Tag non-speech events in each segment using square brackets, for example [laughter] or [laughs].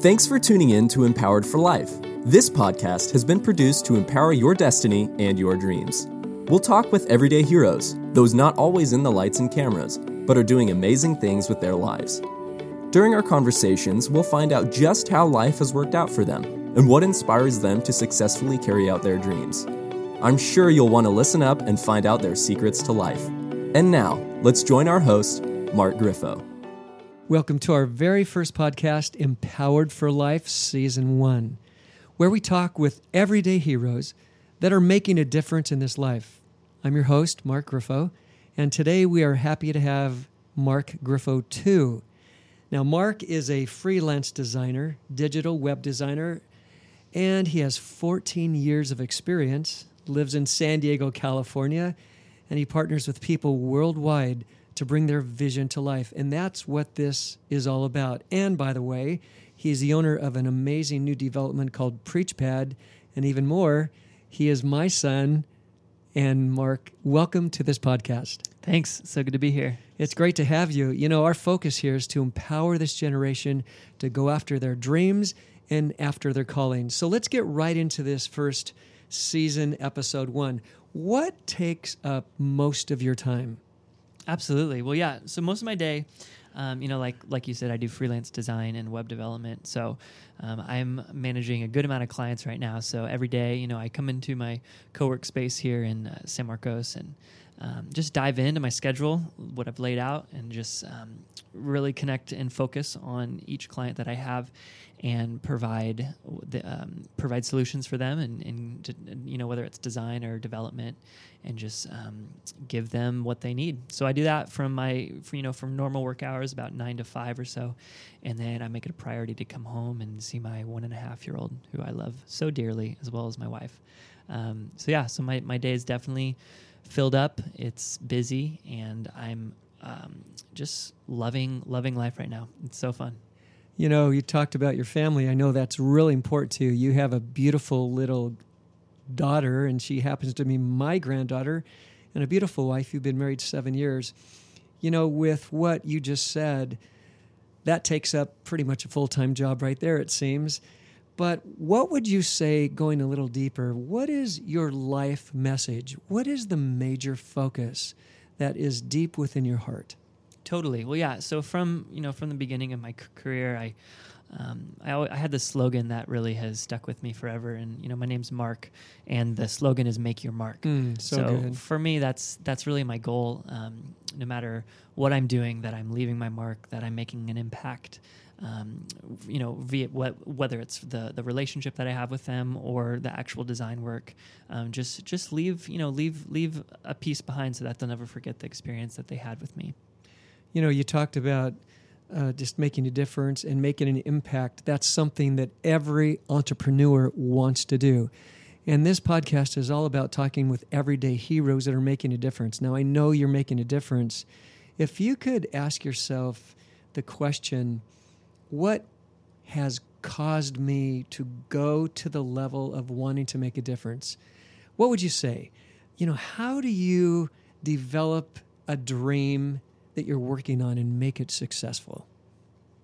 Thanks for tuning in to Empowered for Life. This podcast has been produced to empower your destiny and your dreams. We'll talk with everyday heroes, those not always in the lights and cameras, but are doing amazing things with their lives. During our conversations, we'll find out just how life has worked out for them and what inspires them to successfully carry out their dreams. I'm sure you'll want to listen up and find out their secrets to life. And now, let's join our host, Mark Griffo. Welcome to our very first podcast, Empowered for Life, Season 1, where we talk with everyday heroes that are making a difference in this life. I'm your host, Mark Griffo, and today we are happy to have Mark Griffo too. Now, Mark is a freelance designer, digital web designer, and he has 14 years of experience, lives in San Diego, California, and he partners with people worldwide to bring their vision to life. And that's what this is all about. And by the way, he's the owner of an amazing new development called PreachPad. And even more, he is my son. And Mark, welcome to this podcast. Thanks. So good to be here. It's great to have you. You know, our focus here is to empower this generation to go after their dreams and after their calling. So let's get right into this first season, episode one. What takes up most of your time? Absolutely. Well, yeah. So most of my day, um, you know, like like you said, I do freelance design and web development. So um, I'm managing a good amount of clients right now. So every day, you know, I come into my co-work space here in uh, San Marcos and um, just dive into my schedule, what I've laid out, and just um, really connect and focus on each client that I have, and provide the, um, provide solutions for them, and, and you know whether it's design or development, and just um, give them what they need. So I do that from my you know from normal work hours about nine to five or so, and then I make it a priority to come home and see my one and a half year old who I love so dearly, as well as my wife. Um, so yeah, so my my day is definitely filled up. It's busy, and I'm um, just loving loving life right now. It's so fun. You know, you talked about your family. I know that's really important to you. You have a beautiful little daughter, and she happens to be my granddaughter, and a beautiful wife. You've been married seven years. You know, with what you just said, that takes up pretty much a full time job right there, it seems. But what would you say, going a little deeper, what is your life message? What is the major focus that is deep within your heart? Totally. Well, yeah. So from you know from the beginning of my career, I um, I, I, had this slogan that really has stuck with me forever. And you know, my name's Mark, and the slogan is "Make Your Mark." Mm, so, so for me, that's that's really my goal. Um, no matter what I'm doing, that I'm leaving my mark, that I'm making an impact um, you know, via what, whether it's the the relationship that I have with them or the actual design work, um, just just leave you know leave leave a piece behind so that they'll never forget the experience that they had with me. You know, you talked about uh, just making a difference and making an impact. That's something that every entrepreneur wants to do. And this podcast is all about talking with everyday heroes that are making a difference. Now, I know you're making a difference. If you could ask yourself the question, what has caused me to go to the level of wanting to make a difference? What would you say? You know, how do you develop a dream that you're working on and make it successful?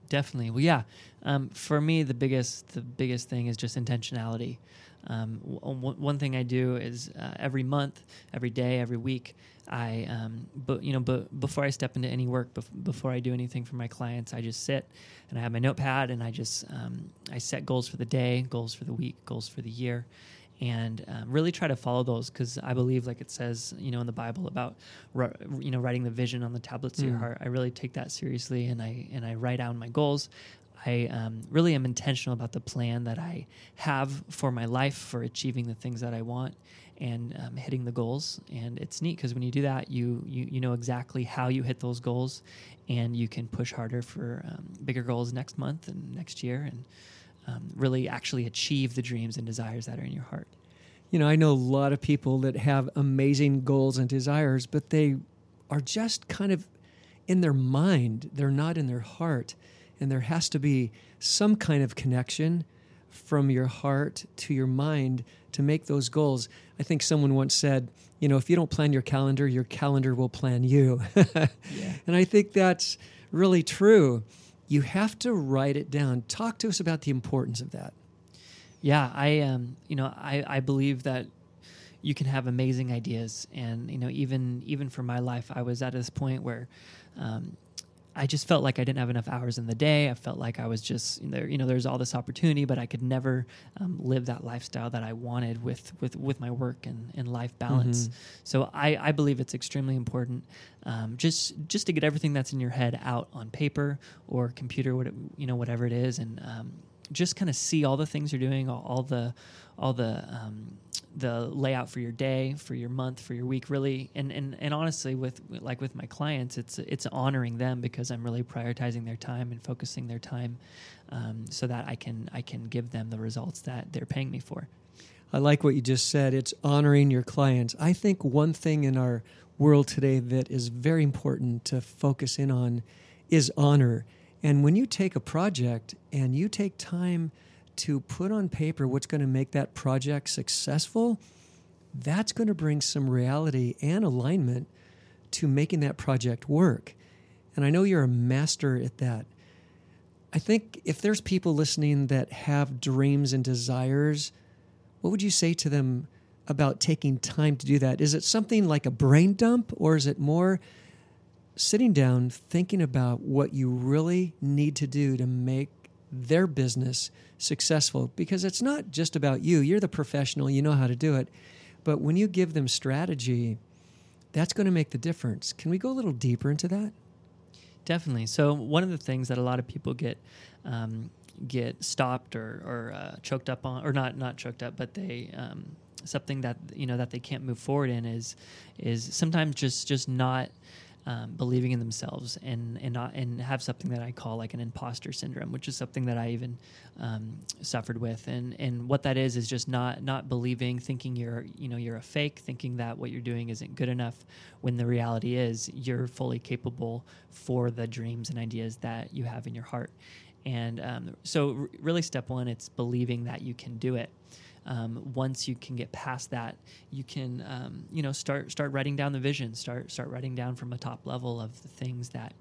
Definitely. Well, yeah. Um, for me, the biggest the biggest thing is just intentionality. Um, w- one thing I do is uh, every month, every day, every week, I, um, but you know, but before I step into any work, bef- before I do anything for my clients, I just sit and I have my notepad and I just um, I set goals for the day, goals for the week, goals for the year, and um, really try to follow those because I believe, like it says, you know, in the Bible about you know writing the vision on the tablets mm. of your mm. heart. I really take that seriously, and I and I write down my goals. I um, really am intentional about the plan that I have for my life for achieving the things that I want and um, hitting the goals. And it's neat because when you do that, you, you you know exactly how you hit those goals, and you can push harder for um, bigger goals next month and next year, and um, really actually achieve the dreams and desires that are in your heart. You know, I know a lot of people that have amazing goals and desires, but they are just kind of in their mind. They're not in their heart and there has to be some kind of connection from your heart to your mind to make those goals. I think someone once said, you know, if you don't plan your calendar, your calendar will plan you. [laughs] yeah. And I think that's really true. you have to write it down. Talk to us about the importance of that. Yeah, I um, you know, I, I believe that you can have amazing ideas, and you know, even even for my life, I was at this point where um, I just felt like I didn't have enough hours in the day. I felt like I was just there. You know, there's all this opportunity, but I could never um, live that lifestyle that I wanted with with with my work and, and life balance. Mm-hmm. So I, I believe it's extremely important um, just just to get everything that's in your head out on paper or computer, what you know, whatever it is, and um, just kind of see all the things you're doing, all, all the all the um, the layout for your day, for your month, for your week, really. And, and, and honestly, with like with my clients, it's it's honoring them because I'm really prioritizing their time and focusing their time, um, so that I can I can give them the results that they're paying me for. I like what you just said. It's honoring your clients. I think one thing in our world today that is very important to focus in on is honor. And when you take a project and you take time to put on paper what's going to make that project successful, that's going to bring some reality and alignment to making that project work. And I know you're a master at that. I think if there's people listening that have dreams and desires, what would you say to them about taking time to do that? Is it something like a brain dump, or is it more sitting down, thinking about what you really need to do to make their business successful because it's not just about you. You're the professional, you know how to do it. But when you give them strategy, that's going to make the difference. Can we go a little deeper into that? Definitely. So one of the things that a lot of people get um, get stopped or, or uh, choked up on, or not not choked up, but they um, something that you know that they can't move forward in is is sometimes just just not um, believing in themselves and and not and have something that I call like an imposter syndrome, which is something that I even um, suffered with. And and what that is is just not not believing, thinking you're you know you're a fake, thinking that what you're doing isn't good enough, when the reality is you're fully capable for the dreams and ideas that you have in your heart. And um, so, r- really, step one, it's believing that you can do it um, once you can get past that, you can um, you know start start writing down the vision, start start writing down from a top level of the things that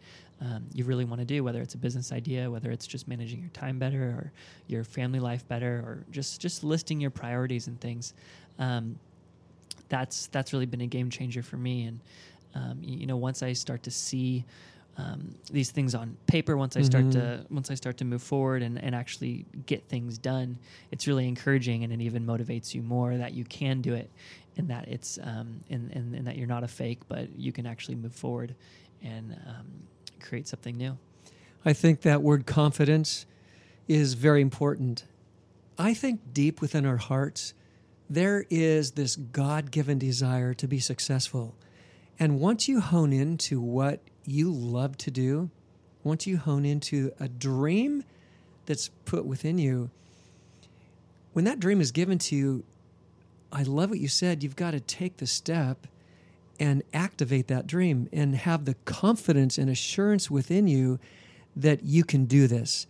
um, you really want to do, whether it's a business idea, whether it's just managing your time better or your family life better, or just just listing your priorities and things. Um, that's that's really been a game changer for me, and um, you know once I start to see um, these things on paper once I start mm-hmm. to once I start to move forward and, and actually get things done, it's really encouraging and it even motivates you more that you can do it and that it's um, and, and, and that you're not a fake, but you can actually move forward and um, create something new. I think that word confidence is very important. I think deep within our hearts, there is this God given desire to be successful. And once you hone into what you love to do, once you hone into a dream that's put within you, when that dream is given to you, I love what you said. You've got to take the step and activate that dream and have the confidence and assurance within you that you can do this.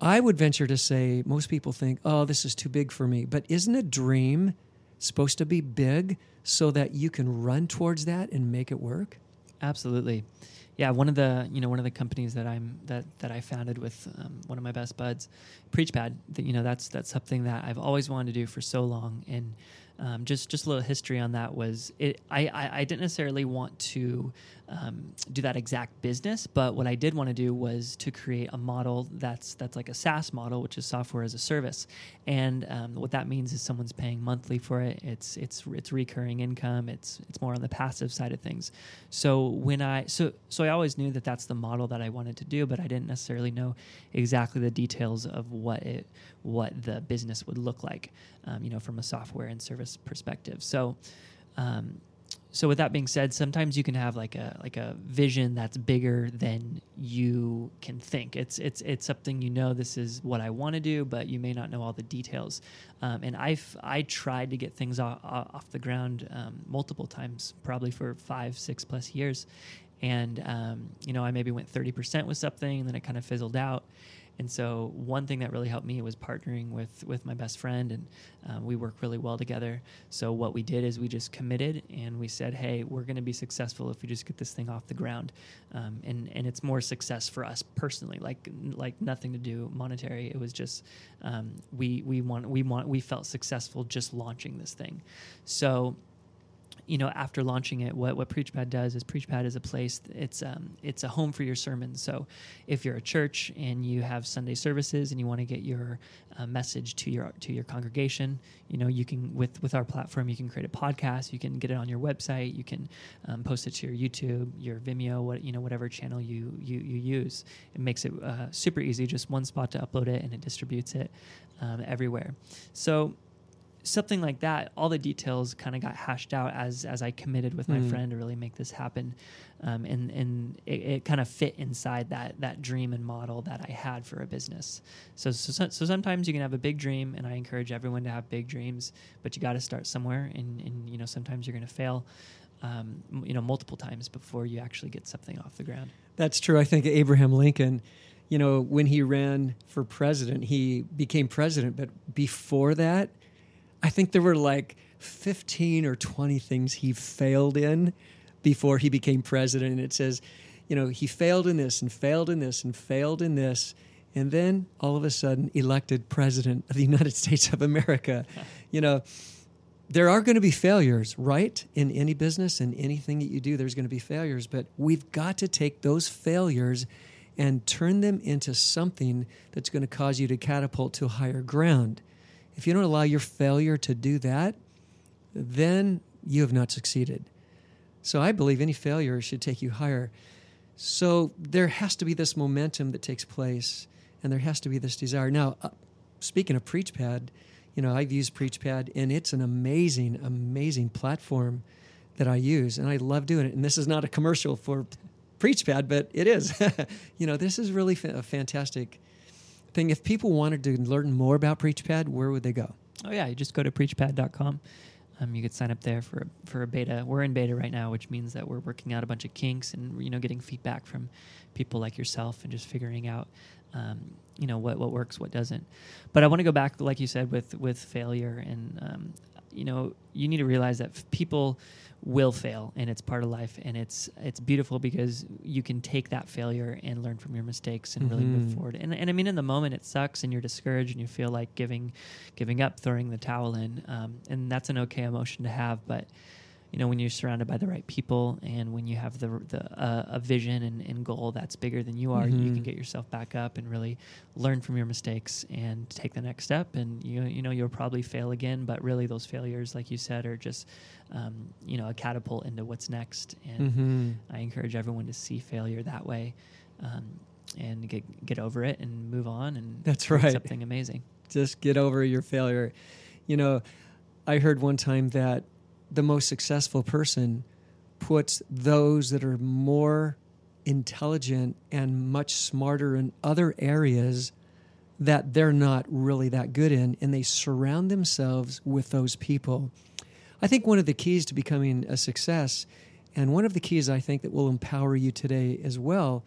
I would venture to say most people think, oh, this is too big for me. But isn't a dream supposed to be big so that you can run towards that and make it work? Absolutely yeah, one of the you know one of the companies that I'm that that I founded with um, one of my best buds, Preachpad. That you know that's that's something that I've always wanted to do for so long, and um, just just a little history on that was it. I I, I didn't necessarily want to um, do that exact business. But what I did want to do was to create a model that's that's like a SaaS model, which is software as a service. And um, what that means is someone's paying monthly for it. It's it's it's recurring income. It's it's more on the passive side of things. So when I so so I always knew that that's the model that I wanted to do, but I didn't necessarily know exactly the details of what it what the business would look like, um, you know, from a software and service perspective. So. Um, so with that being said sometimes you can have like a like a vision that's bigger than you can think it's it's it's something you know this is what i want to do but you may not know all the details um, and i've i tried to get things off, off the ground um, multiple times probably for five six plus years and um, you know i maybe went 30% with something and then it kind of fizzled out And so one thing that really helped me was partnering with with my best friend, and um, we work really well together. So what we did is we just committed and we said, hey, we're going to be successful if we just get this thing off the ground, um, and and it's more success for us personally, like like nothing to do monetary. It was just um, we we want we want we felt successful just launching this thing. So you know, after launching it, what what Preachpad does is Preachpad is a place. It's um, it's a home for your sermons. So, if you're a church and you have Sunday services and you want to get your uh, message to your to your congregation, you know, you can with with our platform, you can create a podcast. You can get it on your website. You can um, post it to your YouTube, your Vimeo, what you know, whatever channel you you you use. It makes it uh, super easy. Just one spot to upload it, and it distributes it um, everywhere. So something like that, all the details kind of got hashed out as as I committed with my Mm. friend to really make this happen, um, and and it, it kind of fit inside that that dream and model that I had for a business. So, so so sometimes you can have a big dream, and I encourage everyone to have big dreams, but you got to start somewhere, and and you know sometimes you're going to fail. Um, you know, multiple times before you actually get something off the ground. That's true. I think Abraham Lincoln, you know, when he ran for president, he became president. But before that, I think there were like 15 or 20 things he failed in before he became president. And it says, you know, he failed in this and failed in this and failed in this. And then all of a sudden, elected president of the [laughs] United States of America. You know, there are going to be failures, right? In any business and anything that you do, there's going to be failures. But we've got to take those failures and turn them into something that's going to cause you to catapult to higher ground. If you don't allow your failure to do that, then you have not succeeded. So I believe any failure should take you higher. So there has to be this momentum that takes place, and there has to be this desire. Now, uh, speaking of Preachpad, you know, I've used Preachpad, and it's an amazing, amazing platform that I use, and I love doing it. And this is not a commercial for Preachpad, but it is. [laughs] you know, this is really fa- a fantastic thing. If people wanted to learn more about Preachpad, where would they go? Oh yeah, you just go to preachpad.com. Um, you could sign up there for a, for a beta. We're in beta right now, which means that we're working out a bunch of kinks and you know getting feedback from people like yourself and just figuring out um, you know what what works, what doesn't. But I want to go back, like you said, with with failure and um, you know you need to realize that people will fail and it's part of life and it's it's beautiful because you can take that failure and learn from your mistakes and really move Mhm. forward and, and i mean in the moment it sucks and you're discouraged and you feel like giving giving up throwing the towel in um, and that's an okay emotion to have but you know when you're surrounded by the right people and when you have the, the uh, a vision and, and goal that's bigger than you are you Mhm. can get yourself back up and really learn from your mistakes and take the next step and you you know you'll probably fail again but really those failures like you said are just um, you know a catapult into what's next and Mm-hmm. I encourage everyone to see failure that way um, and get get over it and move on and That's right. something amazing just get over your failure. You know, I heard one time that the most successful person puts those that are more intelligent and much smarter in other areas that they're not really that good in, and they surround themselves with those people. I think one of the keys to becoming a success, and one of the keys I think that will empower you today as well,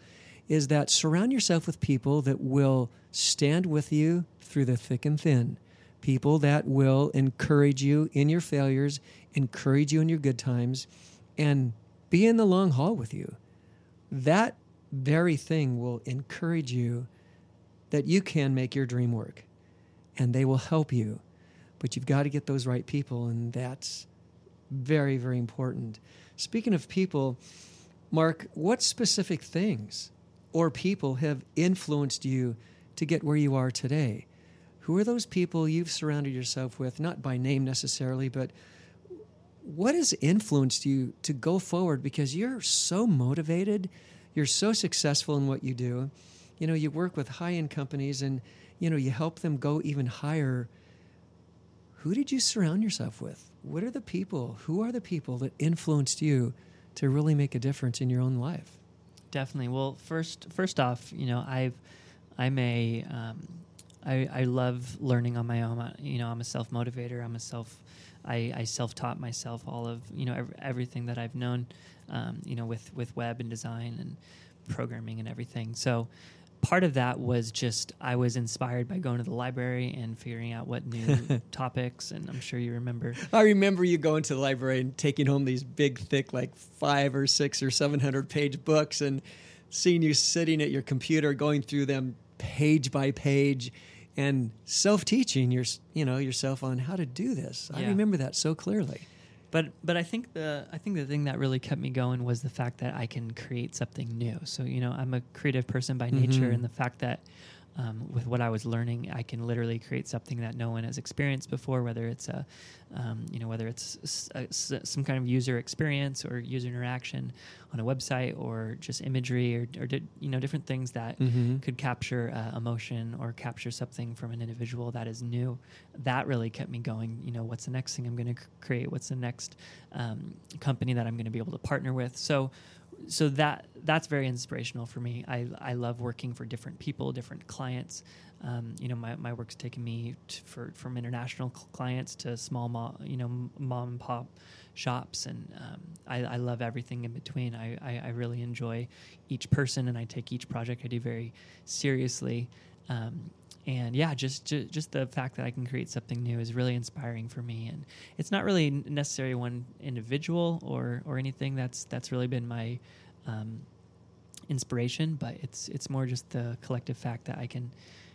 is that surround yourself with people that will stand with you through the thick and thin. People that will encourage you in your failures, encourage you in your good times, and be in the long haul with you. That very thing will encourage you that you can make your dream work and they will help you. But you've got to get those right people, and that's very, very important. Speaking of people, Mark, what specific things or people have influenced you to get where you are today? Who are those people you've surrounded yourself with, not by name necessarily, but what has influenced you to go forward because you're so motivated, you're so successful in what you do. You know, you work with high end companies and, you know, you help them go even higher. Who did you surround yourself with? What are the people? Who are the people that influenced you to really make a difference in your own life? Definitely. Well, first, first off, you know, I've, I'm a, um, I, I love learning on my own. You know, I'm a self motivator. I'm a self, I, I self taught myself all of you know ev- everything that I've known, um, you know, with with web and design and programming and everything. So, part of that was just I was inspired by going to the library and figuring out what new [laughs] topics, and I'm sure you remember. I remember you going to the library and taking home these big, thick, like five or six or seven hundred page books, and seeing you sitting at your computer going through them page by page, and self teaching your you know yourself on how to do this. I remember that so clearly. But but I think the I think the thing that really kept me going was the fact that I can create something new. So you know I'm a creative person by nature, Mhm. and the fact that um, with what I was learning, I can literally create something that no one has experienced before. Whether it's a um, you know whether it's a- s- some kind of user experience or user interaction on a website or just imagery or, or di- you know different things that Mm-hmm. could capture uh, emotion or capture something from an individual that is new. That really kept me going. You know, what's the next thing I'm going to c- create? What's the next um, company that I'm going to be able to partner with? So, so that that's very inspirational for me. I I love working for different people, different clients. Um, you know, my, my work's taken me t- for from international clients to small, mo- you know, mom and pop shops, and um, I, I love everything in between. I, I, I really enjoy each person, and I take each project I do very seriously. Um, and yeah, just, just just the fact that I can create something new is really inspiring for me. And it's not really necessarily one individual or or anything. That's that's really been my um, inspiration, but it's it's more just the collective fact that I can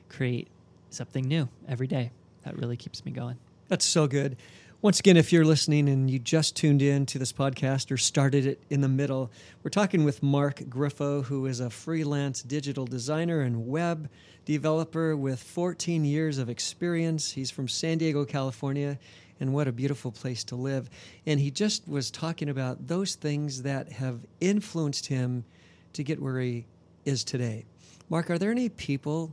create something new every day. That really keeps me going. That's so good. Once again, if you're listening and you just tuned in to this podcast or started it in the middle, we're talking with Mark Griffo, who is a freelance digital designer and web developer with 14 years of experience. He's from San Diego, California, and what a beautiful place to live. And he just was talking about those things that have influenced him to get where he is today. Mark, are there any people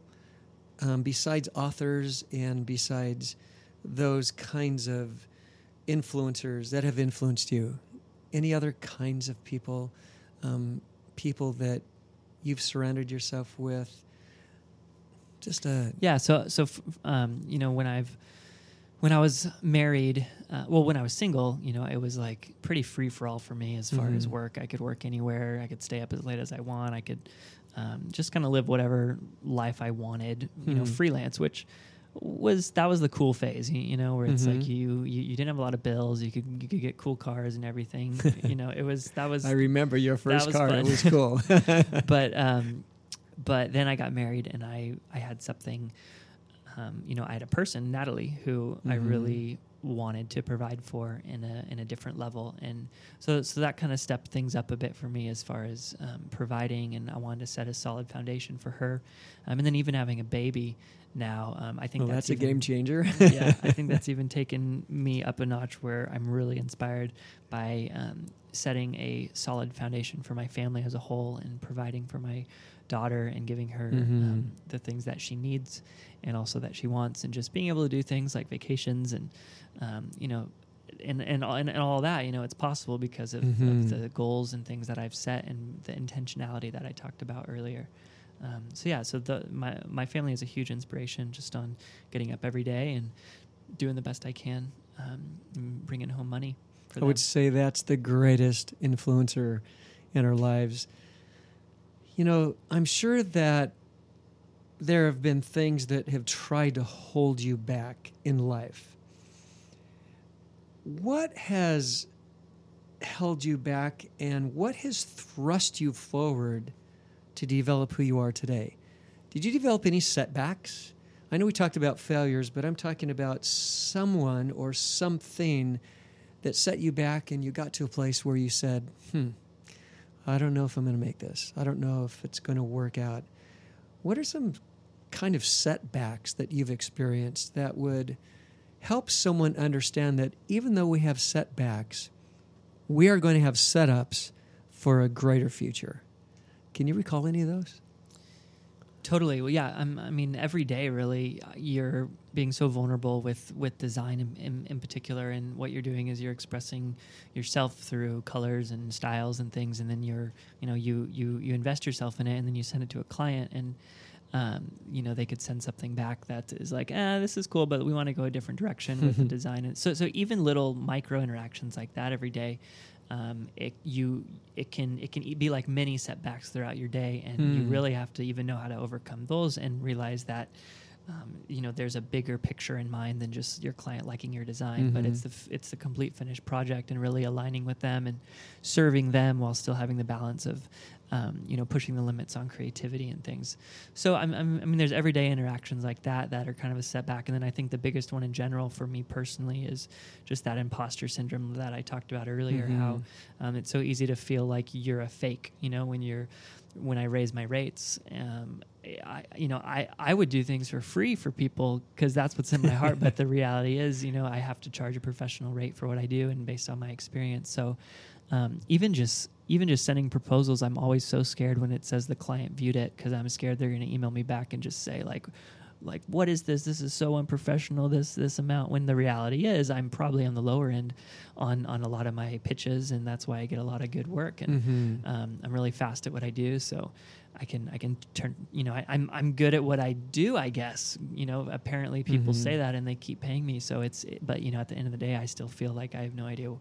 um, besides authors and besides those kinds of influencers that have influenced you? Any other kinds of people, um, people that you've surrounded yourself with? Just a Yeah. So so f- um, you know when I've when I was married, uh, well, when I was single, you know, it was like pretty free for all for me as far as Mhm. work. I could work anywhere. I could stay up as late as I want. I could um, just kind of live whatever life I wanted. You know, Mhm. freelance, which was that was the cool phase. You, you know, where it's like Mhm. you, you you didn't have a lot of bills. You could you could get cool cars and everything. you know, it was that was [laughs] I remember your first car. It was cool. [laughs] [laughs] but um, but then I got married and I I had something. Um, you know, I had a person, Natalie, who I Mhm. really wanted to provide for in a in a different level, and so so that kind of stepped things up a bit for me as far as um, providing, and I wanted to set a solid foundation for her, um, and then even having a baby now, um, I think well, that's, that's, a even- game changer. [laughs] yeah, I think that's [laughs] even taken me up a notch where I'm really inspired by um, setting a solid foundation for my family as a whole and providing for my daughter and giving her Mhm. um, the things that she needs and also that she wants and just being able to do things like vacations and um, you know and and all, and, all that you know it's possible because of, Mhm. of the goals and things that I've set and the intentionality that I talked about earlier. Um, so yeah, so the my my family is a huge inspiration just on getting up every day and doing the best I can, um, and bringing home money for I them. would say that's the greatest influencer in our lives. You know, I'm sure that there have been things that have tried to hold you back in life. What has held you back and what has thrust you forward to develop who you are today? Did you develop any setbacks? I know we talked about failures, but I'm talking about someone or something that set you back and you got to a place where you said, hmm, I don't know if I'm going to make this. I don't know if it's going to work out. What are some kind of setbacks that you've experienced that would help someone understand that even though we have setbacks, we are going to have setups for a greater future? Can you recall any of those? Totally. Well, yeah. I'm, I mean, every day, really, you're being so vulnerable with with design in, in, in particular, and what you're doing is you're expressing yourself through colors and styles and things, and then you're, you know, you you you invest yourself in it, and then you send it to a client, and um, you know, they could send something back that is like, ah, this is cool, but we want to go a different direction with the [laughs] design. And so, so even little micro interactions like that every day um, it you it can it can be like many setbacks throughout your day, and you Hmm. really have to even know how to overcome those and realize that. Um, you know, there's a bigger picture in mind than just your client liking your design, but it's Mhm. the f- it's the complete finished project and really aligning with them and serving them while still having the balance of, um, you know, pushing the limits on creativity and things. So I'm, I'm, I mean, there's everyday interactions like that that are kind of a setback, and then I think the biggest one in general for me personally is just that imposter syndrome that I talked about earlier. How Mhm. um, it's so easy to feel like you're a fake, you know, when you're when I raise my rates. Um, I, you know, I, I would do things for free for people because that's what's in my heart. but [laughs] the reality is, you know, I have to charge a professional rate for what I do and based on my experience. So um, even just even just sending proposals, I'm always so scared when it says the client viewed it because I'm scared they're going to email me back and just say like, like what is this? This is so unprofessional. This this amount. When the reality is, I'm probably on the lower end on on a lot of my pitches, and that's why I get a lot of good work. And Mhm. um, I'm really fast at what I do, so I can I can turn. You know, I, I'm I'm good at what I do. I guess. You know, apparently people Mhm. say that and they keep paying me. So it's. But you know, at the end of the day, I still feel like I have no idea.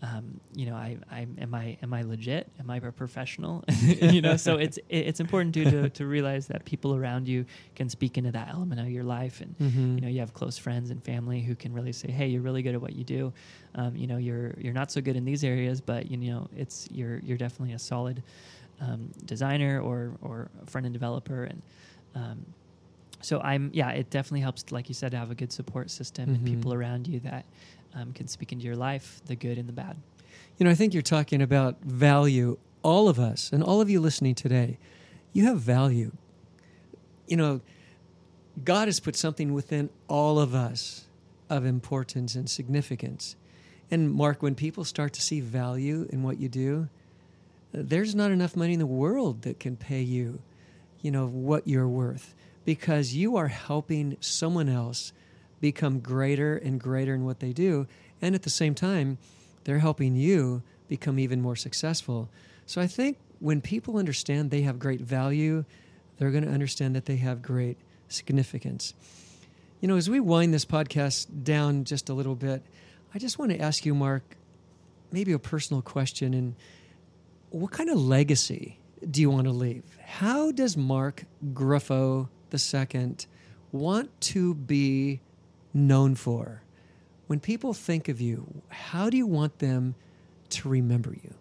Um, you know, I, I am I am I legit? Am I a professional? [laughs] [laughs] you know, so it's it- it's important too to to realize that people around you can speak into that element of your life, and Mhm. you know you have close friends and family who can really say, hey, you're really good at what you do. Um, you know, you're you're not so good in these areas, but you know, it's you're you're definitely a solid um, designer or or front end developer and. Um, so I'm yeah, it definitely helps, like you said, to have a good support system and Mhm. people around you that um, can speak into your life, the good and the bad. You know, I think you're talking about value. All of us and all of you listening today, you have value. You know, God has put something within all of us of importance and significance. And Mark, when people start to see value in what you do, there's not enough money in the world that can pay you, you know, what you're worth because you are helping someone else become greater and greater in what they do. And at the same time, they're helping you become even more successful. So I think when people understand they have great value, they're going to understand that they have great significance. You know, as we wind this podcast down just a little bit, I just want to ask you, Mark, maybe a personal question. And what kind of legacy do you want to leave? How does Mark Griffo II want to be known for? When people think of you, how do you want them to remember you?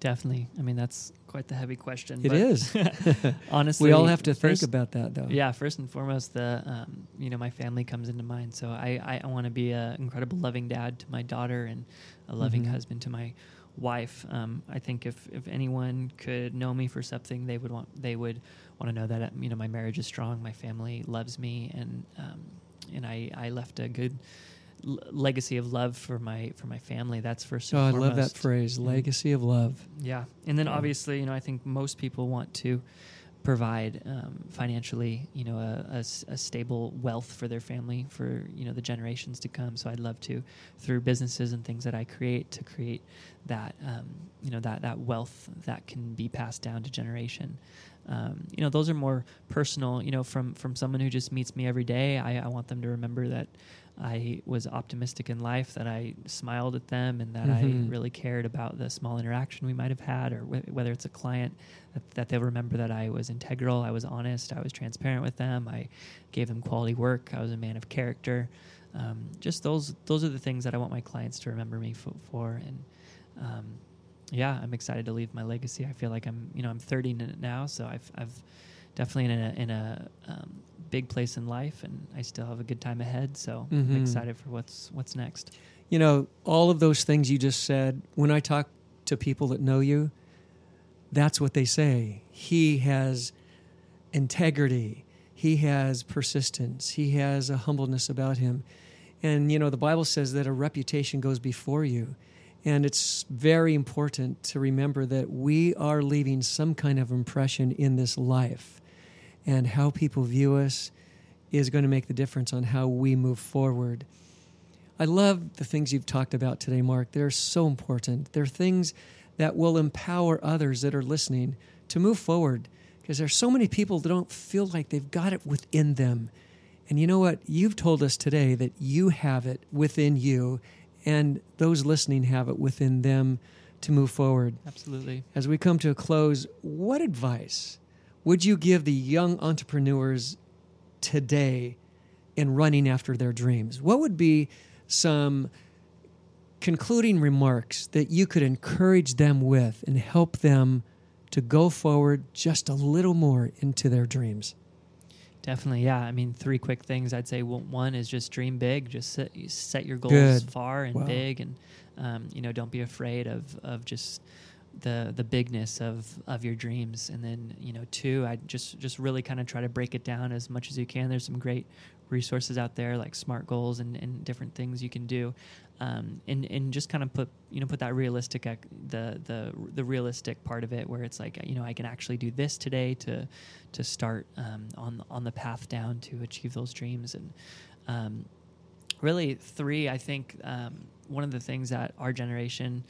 Definitely. I mean, that's quite the heavy question. It is. [laughs] [laughs] honestly, we all have to first, think about that, though. Yeah, first and foremost, the um, you know my family comes into mind. So I I want to be an incredible, loving dad to my daughter and a loving Mhm. husband to my wife. Um, I think if if anyone could know me for something, they would want they would want to know that you know my marriage is strong, my family loves me, and um, and I I left a good l- legacy of love for my for my family. That's first. And Oh, I love that phrase, Mm. legacy of love. Yeah, and then Yeah. obviously, you know, I think most people want to provide um, financially, you know, a stable wealth for their family for you know the generations to come. So I'd love to, through businesses and things that I create, to create that um, you know that that wealth that can be passed down to generation. Um, you know, those are more personal. You know, from from someone who just meets me every day, I, I want them to remember that I was optimistic in life, that I smiled at them, and that Mhm. I really cared about the small interaction we might have had, or wh- whether it's a client, that, that they'll remember that I was integral, I was honest, I was transparent with them, I gave them quality work, I was a man of character. Um, just those those are the things that I want my clients to remember me for, for and um, yeah, I'm excited to leave my legacy. I feel like I'm you know I'm 30 now, so I've I've definitely in a in a um, big place in life, and I still have a good time ahead. So Mhm. I'm excited for what's what's next. You know, all of those things you just said, when I talk to people that know you, that's what they say. He has integrity, he has persistence, he has a humbleness about him. And, you know, the Bible says that a reputation goes before you. And it's very important to remember that we are leaving some kind of impression in this life. And how people view us is going to make the difference on how we move forward. I love the things you've talked about today, Mark. They're so important. They're things that will empower others that are listening to move forward because there's so many people that don't feel like they've got it within them. And you know what? You've told us today that you have it within you, and those listening have it within them to move forward. Absolutely. As we come to a close, what advice would you give the young entrepreneurs today in running after their dreams? What would be some concluding remarks that you could encourage them with and help them to go forward just a little more into their dreams? Definitely, yeah. I mean, three quick things I'd say. One is just dream big. Just set, set your goals Good. far and Wow. big, and um, you know, don't be afraid of of just the the bigness of of your dreams. And then you know, two, I just just really kind of try to break it down as much as you can. There's some great resources out there like smart goals and, and different things you can do um, and and just kind of put you know put that realistic the the the realistic part of it where it's like you know I can actually do this today to to start um, on on the path down to achieve those dreams. And um, really three I think um, one of the things that our generation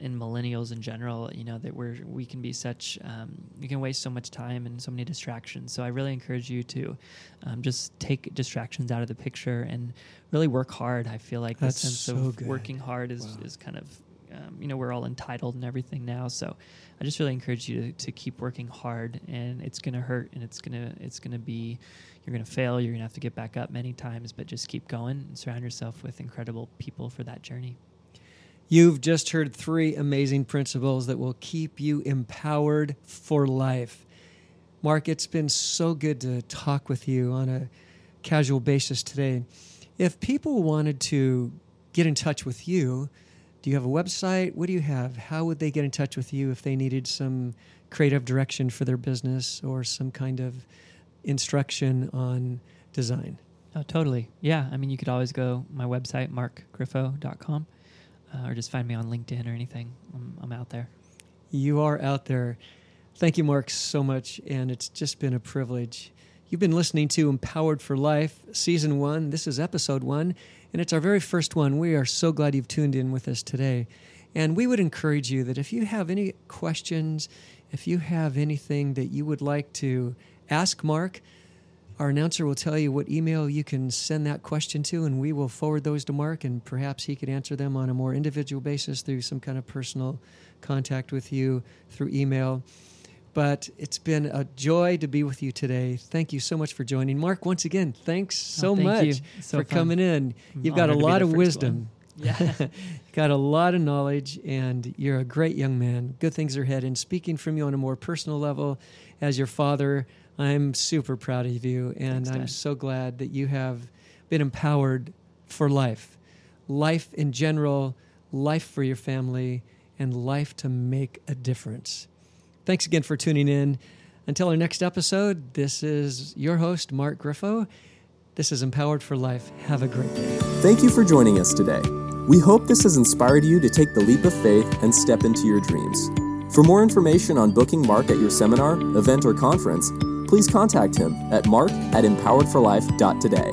and millennials in general you know that we're we can be such um, you can waste so much time and so many distractions so i really encourage you to um, just take distractions out of the picture and really work hard i feel like That's the sense so of good. working hard is, Wow. is kind of um, you know we're all entitled and everything now so i just really encourage you to, to keep working hard and it's going to hurt and it's going to it's going to be you're going to fail you're going to have to get back up many times but just keep going and surround yourself with incredible people for that journey You've just heard three amazing principles that will keep you empowered for life. Mark, it's been so good to talk with you on a casual basis today. If people wanted to get in touch with you, do you have a website? What do you have? How would they get in touch with you if they needed some creative direction for their business or some kind of instruction on design? Oh, totally. Yeah. I mean, you could always go my website, markgriffo.com, uh, or just find me on LinkedIn or anything. I'm, I'm out there. You are out there. Thank you, Mark, so much. And it's just been a privilege. You've been listening to Empowered for Life, Season 1. This is Episode 1, and it's our very first one. We are so glad you've tuned in with us today. And we would encourage you that if you have any questions, if you have anything that you would like to ask Mark, our announcer will tell you what email you can send that question to, and we will forward those to Mark, and perhaps he could answer them on a more individual basis through some kind of personal contact with you through email. But it's been a joy to be with you today. Thank you so much for joining. Mark, once again, thanks oh, so Oh, thank much. So for fun. coming in. You've got a honored to be lot of wisdom. one. [laughs] Yeah. got a lot of knowledge, and you're a great young man. Good things are ahead. And speaking from you on a more personal level, as your father, I'm super proud of you, and Thanks, I'm so glad that you have been empowered for life, life in general, life for your family, and life to make a difference. Thanks again for tuning in. Until our next episode, this is your host, Mark Griffo. This is Empowered for Life. Have a great day. Thank you for joining us today. We hope this has inspired you to take the leap of faith and step into your dreams. For more information on booking Mark at your seminar, event, or conference, please contact him at mark at empoweredforlife.today.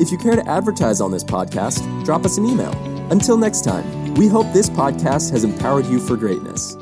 If you care to advertise on this podcast, drop us an email. Until next time, we hope this podcast has empowered you for greatness.